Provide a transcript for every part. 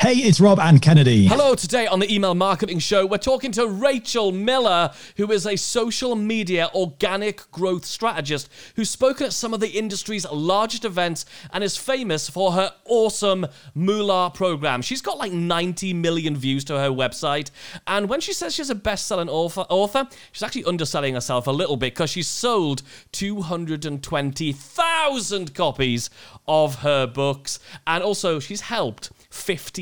Hey, it's Rob and Kennedy. Hello, today on the Email Marketing Show, we're talking to Rachel Miller, who is a social media organic growth strategist who's spoken at some of the industry's largest events and is famous for her awesome Moolah program. She's got like 90 million views to her website, and when she says she's a best selling author, author, she's actually underselling herself a little bit because she's sold 220,000 copies of her books, and also she's helped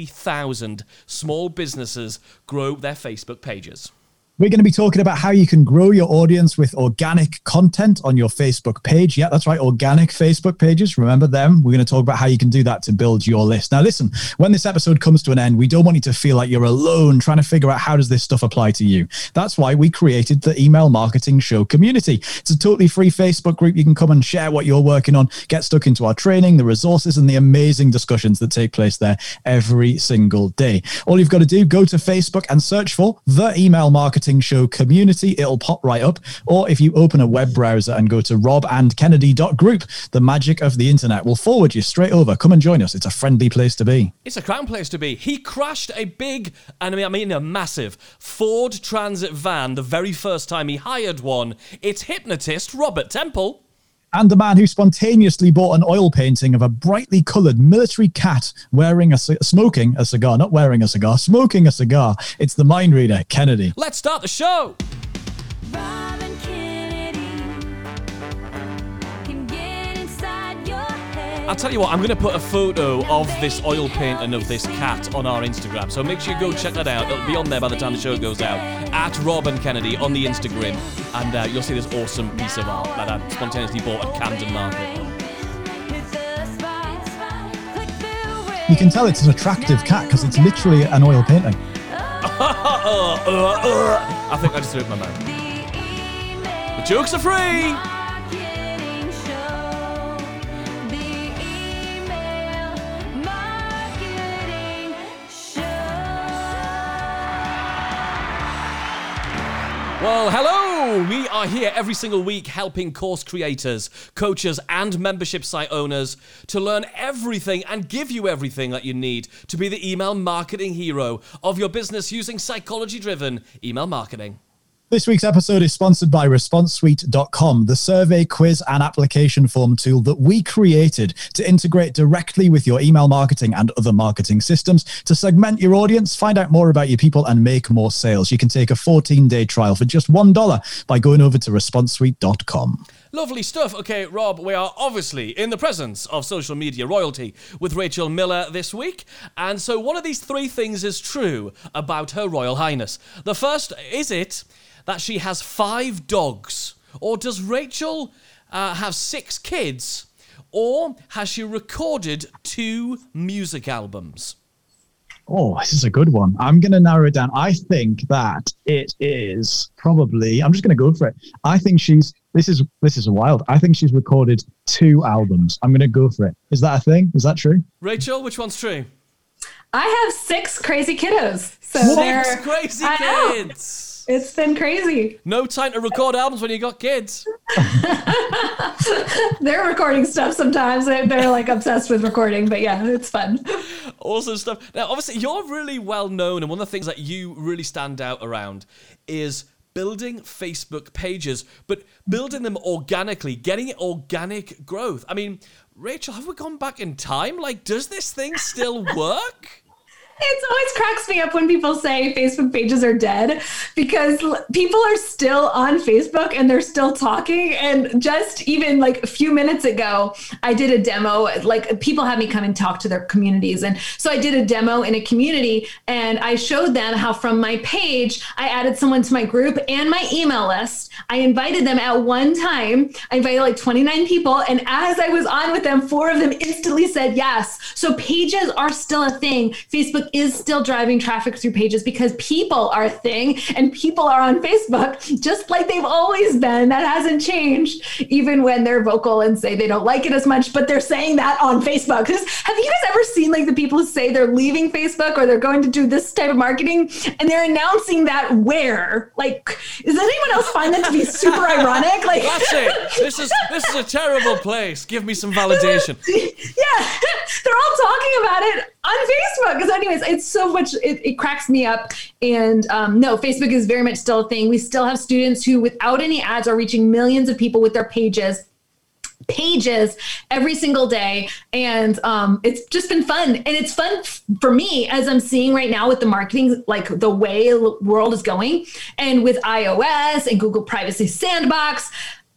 50,000 small businesses grow their Facebook pages. We're going to be talking about how you can grow your audience with organic content on your Facebook page. Yeah, that's right. Organic Facebook pages. Remember them. We're going to talk about how you can do that to build your list. Now, listen, when this episode comes to an end, we don't want you to feel like you're alone trying to figure out how does this stuff apply to you. That's why we created the email marketing show community. It's a totally free Facebook group. You can come and share what you're working on, get stuck into our training, the resources and the amazing discussions that take place there every single day. All you've got to do, go to Facebook and search for the email marketing Show community. It'll pop right up. Or if you open a web browser and go to robandkennedy.group, the magic of the internet will forward you straight over. Come and join us. It's a friendly place to be. It's a crown place to be. He crashed a big, and I mean a massive, Ford Transit van the very first time he hired one. It's hypnotist Robert Temple and the man who spontaneously bought an oil painting of a brightly colored military cat wearing a smoking a cigar, not wearing a cigar, smoking a cigar. It's the mind reader, Kennedy. Let's start the show. I'll tell you what, I'm going to put a photo of this oil painting of this cat on our Instagram. So make sure you go check that out. It'll be on there by the time the show goes out. At Rob and Kennedy on the Instagram. And uh, you'll see this awesome piece of art that I spontaneously bought at Camden Market. You can tell it's an attractive cat because it's literally an oil painting. I think I just threw it in my mouth. The jokes are free! Well, hello! We are here every single week helping course creators, coaches, and membership site owners to learn everything and give you everything that you need to be the email marketing hero of your business using psychology driven email marketing. This week's episode is sponsored by ResponseSuite.com, the survey, quiz, and application form tool that we created to integrate directly with your email marketing and other marketing systems to segment your audience, find out more about your people, and make more sales. You can take a 14 day trial for just $1 by going over to ResponseSuite.com. Lovely stuff. Okay, Rob, we are obviously in the presence of social media royalty with Rachel Miller this week. And so, one of these three things is true about Her Royal Highness. The first is it that she has five dogs? Or does Rachel uh, have six kids? Or has she recorded two music albums? Oh, this is a good one. I'm going to narrow it down. I think that it is probably. I'm just going to go for it. I think she's. This is this is wild. I think she's recorded two albums. I'm going to go for it. Is that a thing? Is that true? Rachel, which one's true? I have six crazy kiddos. So six they're crazy kids. It's been crazy. No time to record albums when you got kids. they're recording stuff sometimes. They're like obsessed with recording, but yeah, it's fun. Awesome stuff. Now, obviously, you're really well known, and one of the things that you really stand out around is building Facebook pages, but building them organically, getting organic growth. I mean, Rachel, have we gone back in time? Like, does this thing still work? It always cracks me up when people say Facebook pages are dead because people are still on Facebook and they're still talking. And just even like a few minutes ago, I did a demo. Like people had me come and talk to their communities. And so I did a demo in a community and I showed them how from my page, I added someone to my group and my email list. I invited them at one time. I invited like 29 people. And as I was on with them, four of them instantly said yes. So pages are still a thing. Facebook Facebook is still driving traffic through pages because people are a thing and people are on Facebook just like they've always been. That hasn't changed, even when they're vocal and say they don't like it as much, but they're saying that on Facebook. Have you guys ever seen like the people who say they're leaving Facebook or they're going to do this type of marketing and they're announcing that where? Like, does anyone else find that to be super ironic? Like, that's it. This is this is a terrible place. Give me some validation. yeah, they're all talking about it on Facebook. Because, it's so much. It, it cracks me up. And um, no, Facebook is very much still a thing. We still have students who, without any ads, are reaching millions of people with their pages pages every single day and um, it's just been fun and it's fun for me as i'm seeing right now with the marketing like the way the world is going and with ios and google privacy sandbox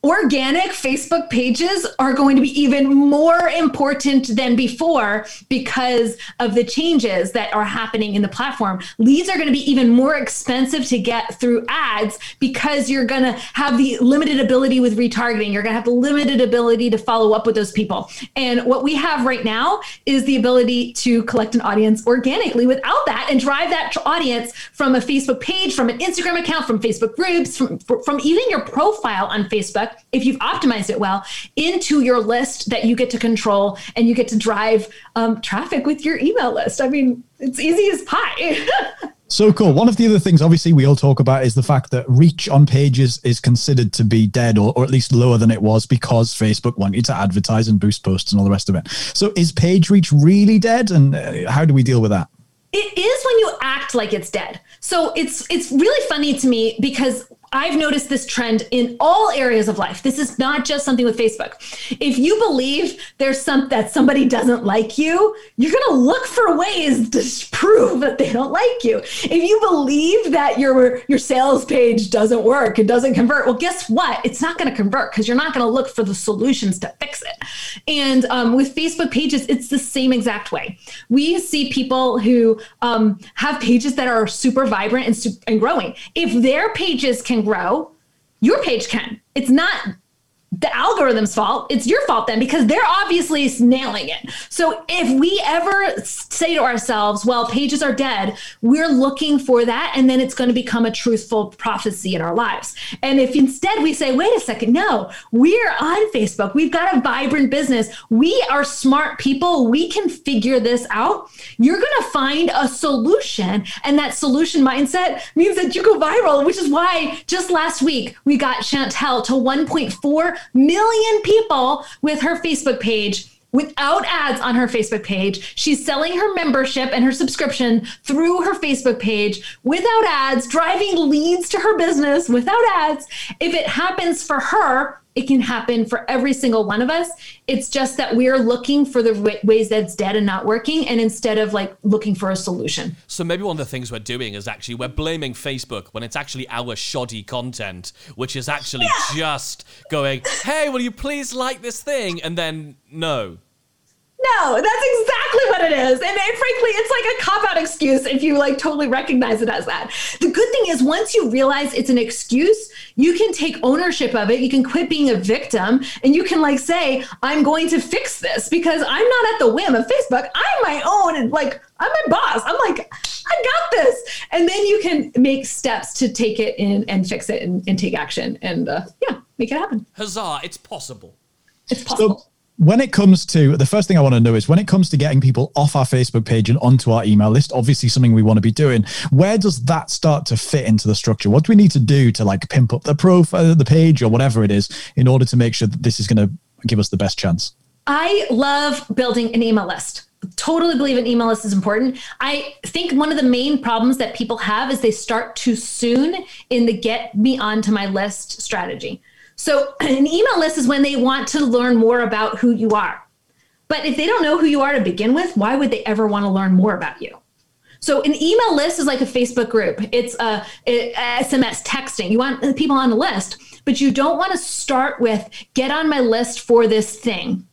organic Facebook pages are going to be even more important than before because of the changes that are happening in the platform. Leads are going to be even more expensive to get through ads because you're going to have the limited ability with retargeting. You're going to have the limited ability to follow up with those people. And what we have right now is the ability to collect an audience organically without that and drive that audience from a Facebook page, from an Instagram account, from Facebook groups, from, from even your profile on Facebook if you've optimized it well, into your list that you get to control and you get to drive um, traffic with your email list. I mean, it's easy as pie. So cool. One of the other things, obviously, we all talk about is the fact that reach on pages is considered to be dead or, or at least lower than it was because Facebook wanted to advertise and boost posts and all the rest of it. So is page reach really dead? And uh, how do we deal with that? It is when you act like it's dead. So it's it's really funny to me because I've noticed this trend in all areas of life. This is not just something with Facebook. If you believe there's some that somebody doesn't like you, you're going to look for ways to prove that they don't like you. If you believe that your your sales page doesn't work, it doesn't convert, well, guess what? It's not going to convert because you're not going to look for the solutions to fix it. And um, with Facebook pages, it's the same exact way. We see people who um, have pages that are super vibrant and, and growing. If their pages can grow, your page can. It's not the algorithm's fault. It's your fault then because they're obviously nailing it. So if we ever say to ourselves, well, pages are dead, we're looking for that. And then it's going to become a truthful prophecy in our lives. And if instead we say, wait a second, no, we're on Facebook, we've got a vibrant business, we are smart people, we can figure this out, you're going to find a solution. And that solution mindset means that you go viral, which is why just last week we got Chantel to 1.4 million people with her Facebook page without ads on her Facebook page. She's selling her membership and her subscription through her Facebook page without ads, driving leads to her business without ads. If it happens for her, it can happen for every single one of us. It's just that we're looking for the ways that's dead and not working, and instead of like looking for a solution. So maybe one of the things we're doing is actually we're blaming Facebook when it's actually our shoddy content, which is actually yeah. just going, "Hey, will you please like this thing?" and then no. No, that's exactly what it is. And, and frankly, it's like a cop out excuse if you like totally recognize it as that. The good thing is, once you realize it's an excuse, you can take ownership of it. You can quit being a victim and you can like say, I'm going to fix this because I'm not at the whim of Facebook. I'm my own and like, I'm my boss. I'm like, I got this. And then you can make steps to take it in and fix it and, and take action and uh, yeah, make it happen. Huzzah, it's possible. It's possible. So- when it comes to the first thing I want to know is when it comes to getting people off our Facebook page and onto our email list, obviously something we want to be doing. Where does that start to fit into the structure? What do we need to do to like pimp up the profile, uh, the page, or whatever it is, in order to make sure that this is going to give us the best chance? I love building an email list totally believe an email list is important. I think one of the main problems that people have is they start too soon in the get me onto my list strategy. So, an email list is when they want to learn more about who you are. But if they don't know who you are to begin with, why would they ever want to learn more about you? So, an email list is like a Facebook group, it's a, a SMS texting. You want people on the list, but you don't want to start with get on my list for this thing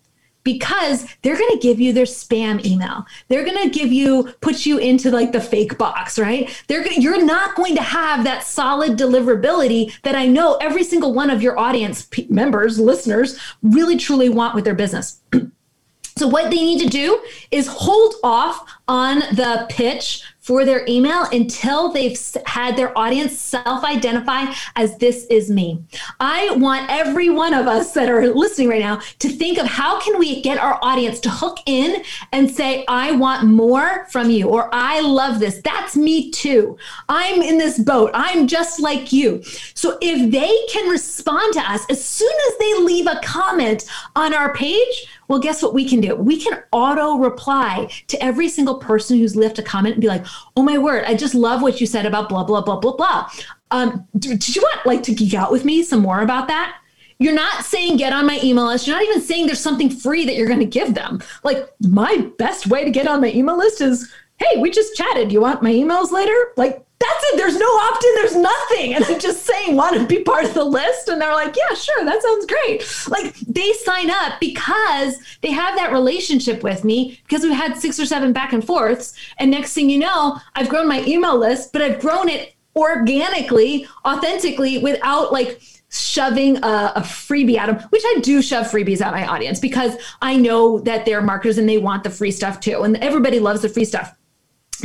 because they're going to give you their spam email. They're going to give you put you into like the fake box, right? They're you're not going to have that solid deliverability that I know every single one of your audience members, listeners really truly want with their business. So, what they need to do is hold off on the pitch for their email until they've had their audience self identify as this is me. I want every one of us that are listening right now to think of how can we get our audience to hook in and say, I want more from you, or I love this. That's me too. I'm in this boat. I'm just like you. So if they can respond to us as soon as they leave a comment on our page, well, guess what we can do? We can auto reply to every single person who's left a comment and be like, oh my word, I just love what you said about blah, blah, blah, blah, blah. Um, did you want like to geek out with me some more about that? You're not saying get on my email list. You're not even saying there's something free that you're going to give them. Like my best way to get on my email list is, hey, we just chatted. You want my emails later? Like that's it. There's no opt in, there's nothing. And I'm just saying, want to be part of the list? And they're like, yeah, sure, that sounds great. Like they sign up because they have that relationship with me because we've had six or seven back and forths. And next thing you know, I've grown my email list, but I've grown it organically, authentically, without like shoving a, a, freebie at them, which I do shove freebies at my audience because I know that they're marketers and they want the free stuff too. And everybody loves the free stuff.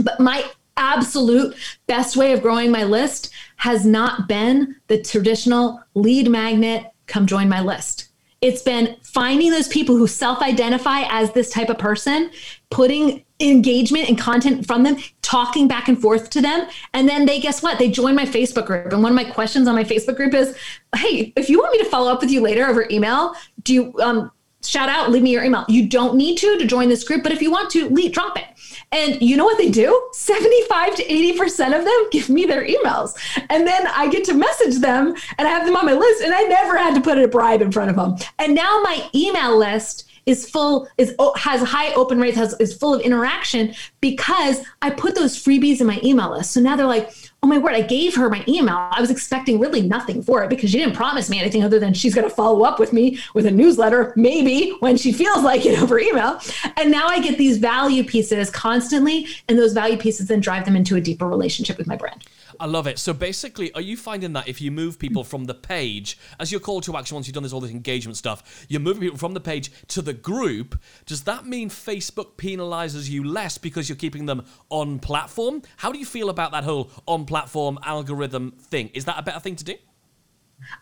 But my absolute best way of growing my list has not been the traditional lead magnet, come join my list. It's been finding those people who self identify as this type of person, putting engagement and content from them, talking back and forth to them. And then they, guess what? They join my Facebook group. And one of my questions on my Facebook group is Hey, if you want me to follow up with you later over email, do you, um, shout out, leave me your email. You don't need to to join this group, but if you want to, leave, drop it. And you know what they do? 75 to 80% of them give me their emails. And then I get to message them and I have them on my list. And I never had to put a bribe in front of them. And now my email list is full is has high open rates has is full of interaction because I put those freebies in my email list. So now they're like, oh my word, I gave her my email. I was expecting really nothing for it because she didn't promise me anything other than she's going to follow up with me with a newsletter, maybe when she feels like it over email. And now I get these value pieces constantly, and those value pieces then drive them into a deeper relationship with my brand. I love it. So basically, are you finding that if you move people from the page, as your call to action, once you've done this all this engagement stuff, you're moving people from the page to the group, does that mean Facebook penalizes you less because you're keeping them on platform? How do you feel about that whole on platform algorithm thing? Is that a better thing to do?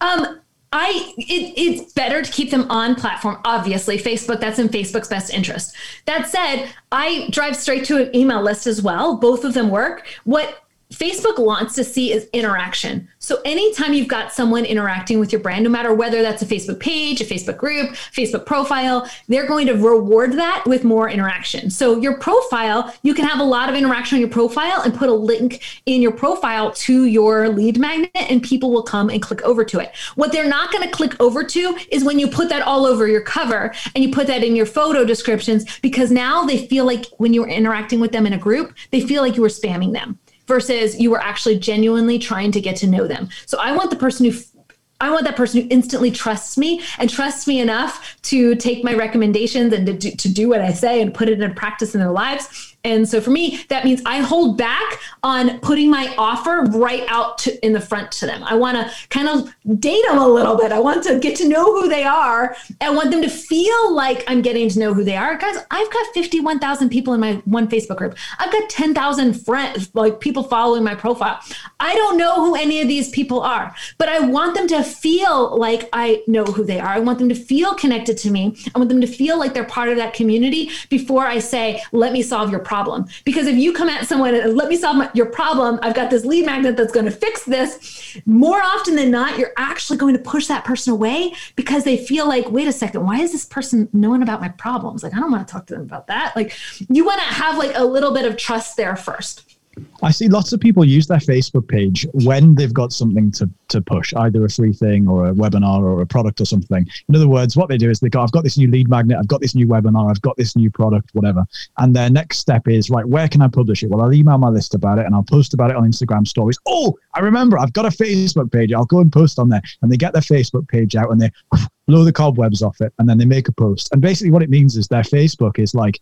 Um, I it, it's better to keep them on platform. Obviously, Facebook. That's in Facebook's best interest. That said, I drive straight to an email list as well. Both of them work. What Facebook wants to see is interaction. So anytime you've got someone interacting with your brand, no matter whether that's a Facebook page, a Facebook group, Facebook profile, they're going to reward that with more interaction. So your profile, you can have a lot of interaction on your profile and put a link in your profile to your lead magnet and people will come and click over to it. What they're not going to click over to is when you put that all over your cover and you put that in your photo descriptions because now they feel like when you're interacting with them in a group, they feel like you were spamming them versus you were actually genuinely trying to get to know them. So I want the person who I want that person who instantly trusts me and trusts me enough to take my recommendations and to do, to do what I say and put it in practice in their lives and so for me, that means I hold back on putting my offer right out to, in the front to them. I want to kind of date them a little bit. I want to get to know who they are. I want them to feel like I'm getting to know who they are. Guys, I've got 51,000 people in my one Facebook group. I've got 10,000 friends, like people following my profile. I don't know who any of these people are, but I want them to feel like I know who they are. I want them to feel connected to me. I want them to feel like they're part of that community before I say, let me solve your problem. Because if you come at someone and let me solve my, your problem, I've got this lead magnet that's going to fix this. More often than not, you're actually going to push that person away because they feel like, wait a second, why is this person knowing about my problems? Like, I don't want to talk to them about that. Like, you want to have like a little bit of trust there first. I see lots of people use their Facebook page when they've got something to, to push, either a free thing or a webinar or a product or something. In other words, what they do is they go, I've got this new lead magnet, I've got this new webinar, I've got this new product, whatever. And their next step is, right, where can I publish it? Well, I'll email my list about it and I'll post about it on Instagram stories. Oh, I remember, I've got a Facebook page. I'll go and post on there. And they get their Facebook page out and they blow the cobwebs off it and then they make a post. And basically, what it means is their Facebook is like,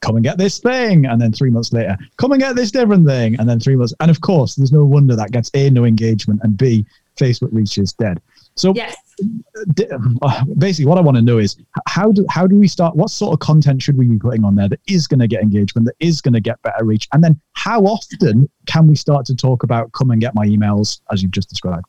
come and get this thing. And then three months later, come and get this different thing. And then three months. And of course, there's no wonder that gets A, no engagement, and B, Facebook reach is dead. So yes. basically what I want to know is how do how do we start? What sort of content should we be putting on there that is going to get engagement, that is going to get better reach, and then how often can we start to talk about come and get my emails as you've just described?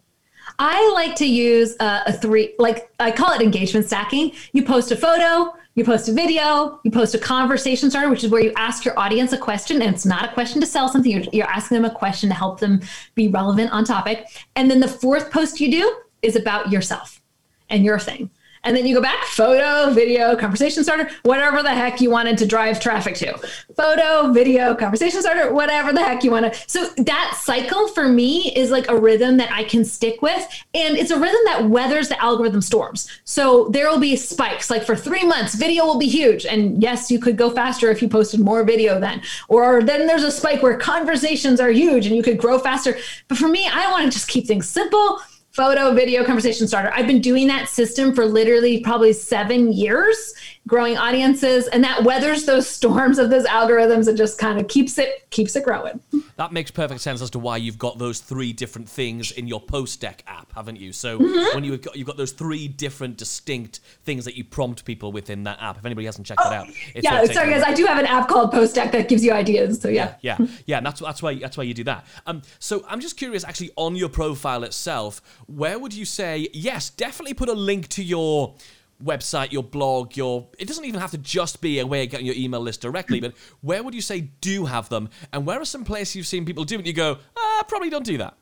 I like to use a, a three, like I call it engagement stacking. You post a photo, you post a video, you post a conversation starter, which is where you ask your audience a question. And it's not a question to sell something, you're, you're asking them a question to help them be relevant on topic. And then the fourth post you do is about yourself and your thing. And then you go back, photo, video, conversation starter, whatever the heck you wanted to drive traffic to. Photo, video, conversation starter, whatever the heck you want to. So that cycle for me is like a rhythm that I can stick with. And it's a rhythm that weathers the algorithm storms. So there will be spikes. Like for three months, video will be huge. And yes, you could go faster if you posted more video then. Or then there's a spike where conversations are huge and you could grow faster. But for me, I want to just keep things simple photo, video, conversation starter. I've been doing that system for literally probably seven years, growing audiences, and that weathers those storms of those algorithms and just kind of keeps it keeps it growing. That makes perfect sense as to why you've got those three different things in your post deck app, haven't you? So mm-hmm. when you've got you've got those three different distinct things that you prompt people within that app. If anybody hasn't checked oh, it out, yeah, sorry guys, I do have an app called Post Deck that gives you ideas. So yeah, yeah, yeah, yeah and that's that's why that's why you do that. Um, so I'm just curious, actually, on your profile itself where would you say, yes, definitely put a link to your website, your blog, your. It doesn't even have to just be a way of getting your email list directly, but where would you say do have them? And where are some places you've seen people do it and you go, ah, probably don't do that?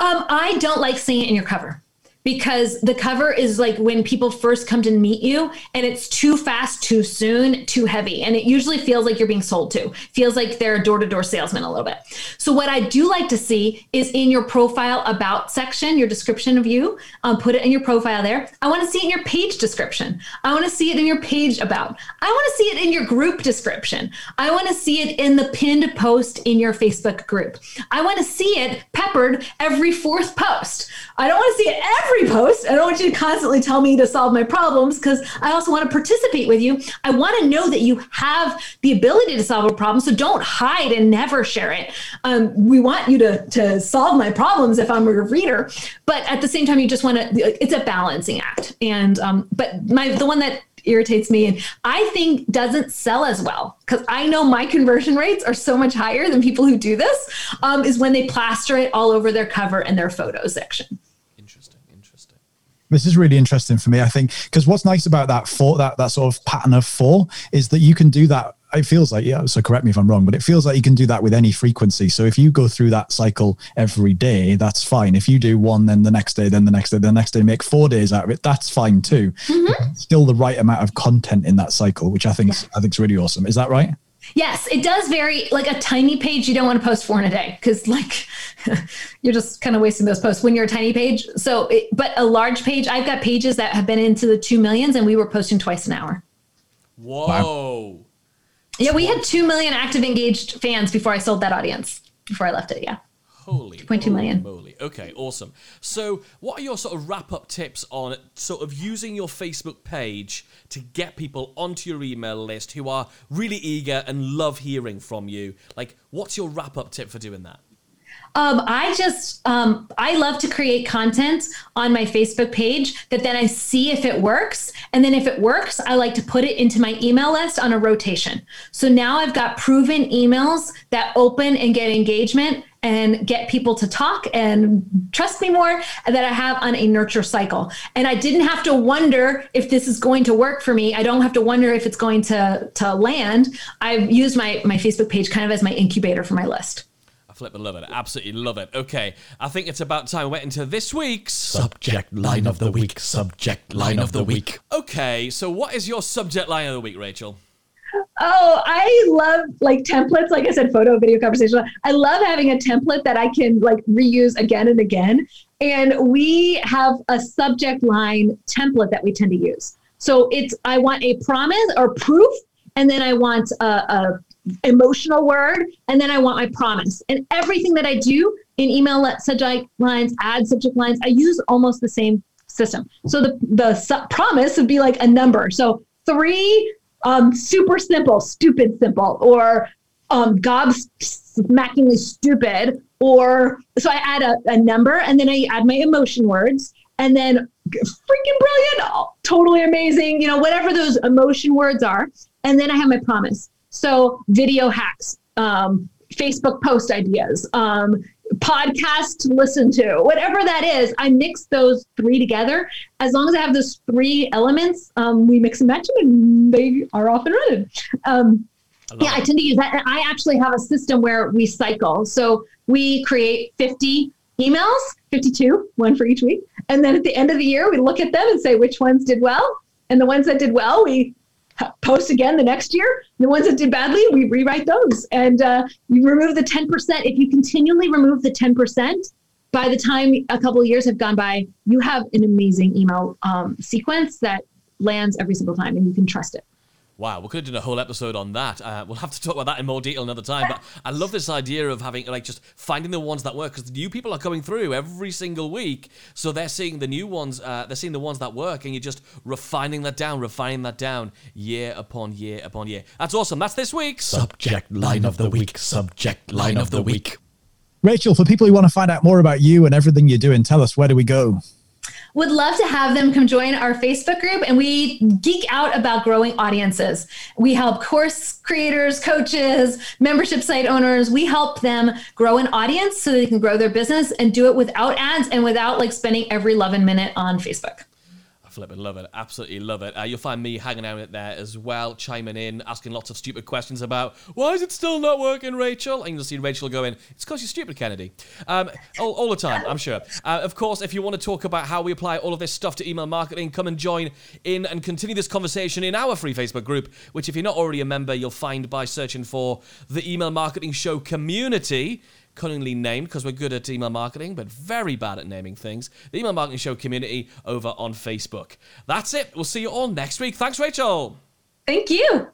Um, I don't like seeing it in your cover because the cover is like when people first come to meet you and it's too fast, too soon, too heavy. And it usually feels like you're being sold to, feels like they're a door to door salesman a little bit. So, what I do like to see is in your profile about section, your description of you, um, put it in your profile there. I want to see it in your page description. I want to see it in your page about. I want to see it in your group description. I want to see it in the pinned post in your Facebook group. I want to see it peppered every fourth post. I don't want to see it every every post. I don't want you to constantly tell me to solve my problems because I also want to participate with you. I want to know that you have the ability to solve a problem. So don't hide and never share it. Um, we want you to, to solve my problems if I'm a reader. But at the same time, you just want to, it's a balancing act. And, um, but my, the one that irritates me and I think doesn't sell as well because I know my conversion rates are so much higher than people who do this um, is when they plaster it all over their cover and their photo section. This is really interesting for me, I think, because what's nice about that four, that that sort of pattern of four, is that you can do that. It feels like, yeah. So correct me if I'm wrong, but it feels like you can do that with any frequency. So if you go through that cycle every day, that's fine. If you do one, then the next day, then the next day, the next day, make four days out of it, that's fine too. Mm-hmm. Still the right amount of content in that cycle, which I think yeah. I think is really awesome. Is that right? Yes, it does vary. Like a tiny page, you don't want to post four in a day because, like, you're just kind of wasting those posts when you're a tiny page. So, it, but a large page, I've got pages that have been into the two millions, and we were posting twice an hour. Whoa! Wow. Yeah, we had two million active engaged fans before I sold that audience. Before I left it, yeah. Holy 2.2 million. Moly. Okay, awesome. So, what are your sort of wrap up tips on sort of using your Facebook page to get people onto your email list who are really eager and love hearing from you? Like, what's your wrap up tip for doing that? Um, I just um, I love to create content on my Facebook page that then I see if it works, and then if it works, I like to put it into my email list on a rotation. So now I've got proven emails that open and get engagement and get people to talk and trust me more that I have on a nurture cycle. And I didn't have to wonder if this is going to work for me. I don't have to wonder if it's going to to land. I've used my my Facebook page kind of as my incubator for my list. I flip and love it. Absolutely love it. Okay, I think it's about time we went into this week's subject line of the week. Subject line of the week. Okay, so what is your subject line of the week, Rachel? Oh, I love like templates. Like I said, photo, video, conversation. I love having a template that I can like reuse again and again. And we have a subject line template that we tend to use. So it's I want a promise or proof, and then I want a, a emotional word, and then I want my promise. And everything that I do in email subject lines, ad subject lines, I use almost the same system. So the the su- promise would be like a number. So three um, super simple, stupid simple, or um, gobsmackingly stupid, or so I add a, a number and then I add my emotion words. and then freaking brilliant, oh, totally amazing, you know, whatever those emotion words are. And then I have my promise. So video hacks, um, Facebook post ideas, um, podcast to listen to, whatever that is. I mix those three together. As long as I have those three elements, um, we mix and match them and they are off and running. Um, I yeah, it. I tend to use that. I actually have a system where we cycle. So we create 50 emails, 52, one for each week. And then at the end of the year, we look at them and say which ones did well. And the ones that did well, we post again the next year. The ones that did badly, we rewrite those. And uh, you remove the 10%. If you continually remove the 10%, by the time a couple of years have gone by, you have an amazing email um, sequence that lands every single time and you can trust it. Wow, we could have done a whole episode on that. Uh, we'll have to talk about that in more detail another time. But I love this idea of having, like, just finding the ones that work because the new people are coming through every single week. So they're seeing the new ones, uh, they're seeing the ones that work, and you're just refining that down, refining that down year upon year upon year. That's awesome. That's this week's Subject Line of the Week. Subject Line of the Week. Rachel, for people who want to find out more about you and everything you're doing, tell us where do we go? Would love to have them come join our Facebook group and we geek out about growing audiences. We help course creators, coaches, membership site owners. We help them grow an audience so they can grow their business and do it without ads and without like spending every 11 minute on Facebook flipping love it. Absolutely love it. Uh, you'll find me hanging out there as well, chiming in, asking lots of stupid questions about why is it still not working, Rachel? And you'll see Rachel going, it's because you're stupid, Kennedy. Um, all, all, the time, I'm sure. Uh, of course, if you want to talk about how we apply all of this stuff to email marketing, come and join in and continue this conversation in our free Facebook group, which if you're not already a member, you'll find by searching for the Email Marketing Show community cunningly named because we're good at email marketing, but very bad at naming things. The Email Marketing Show community over on Facebook. That's it. We'll see you all next week. Thanks, Rachel. Thank you.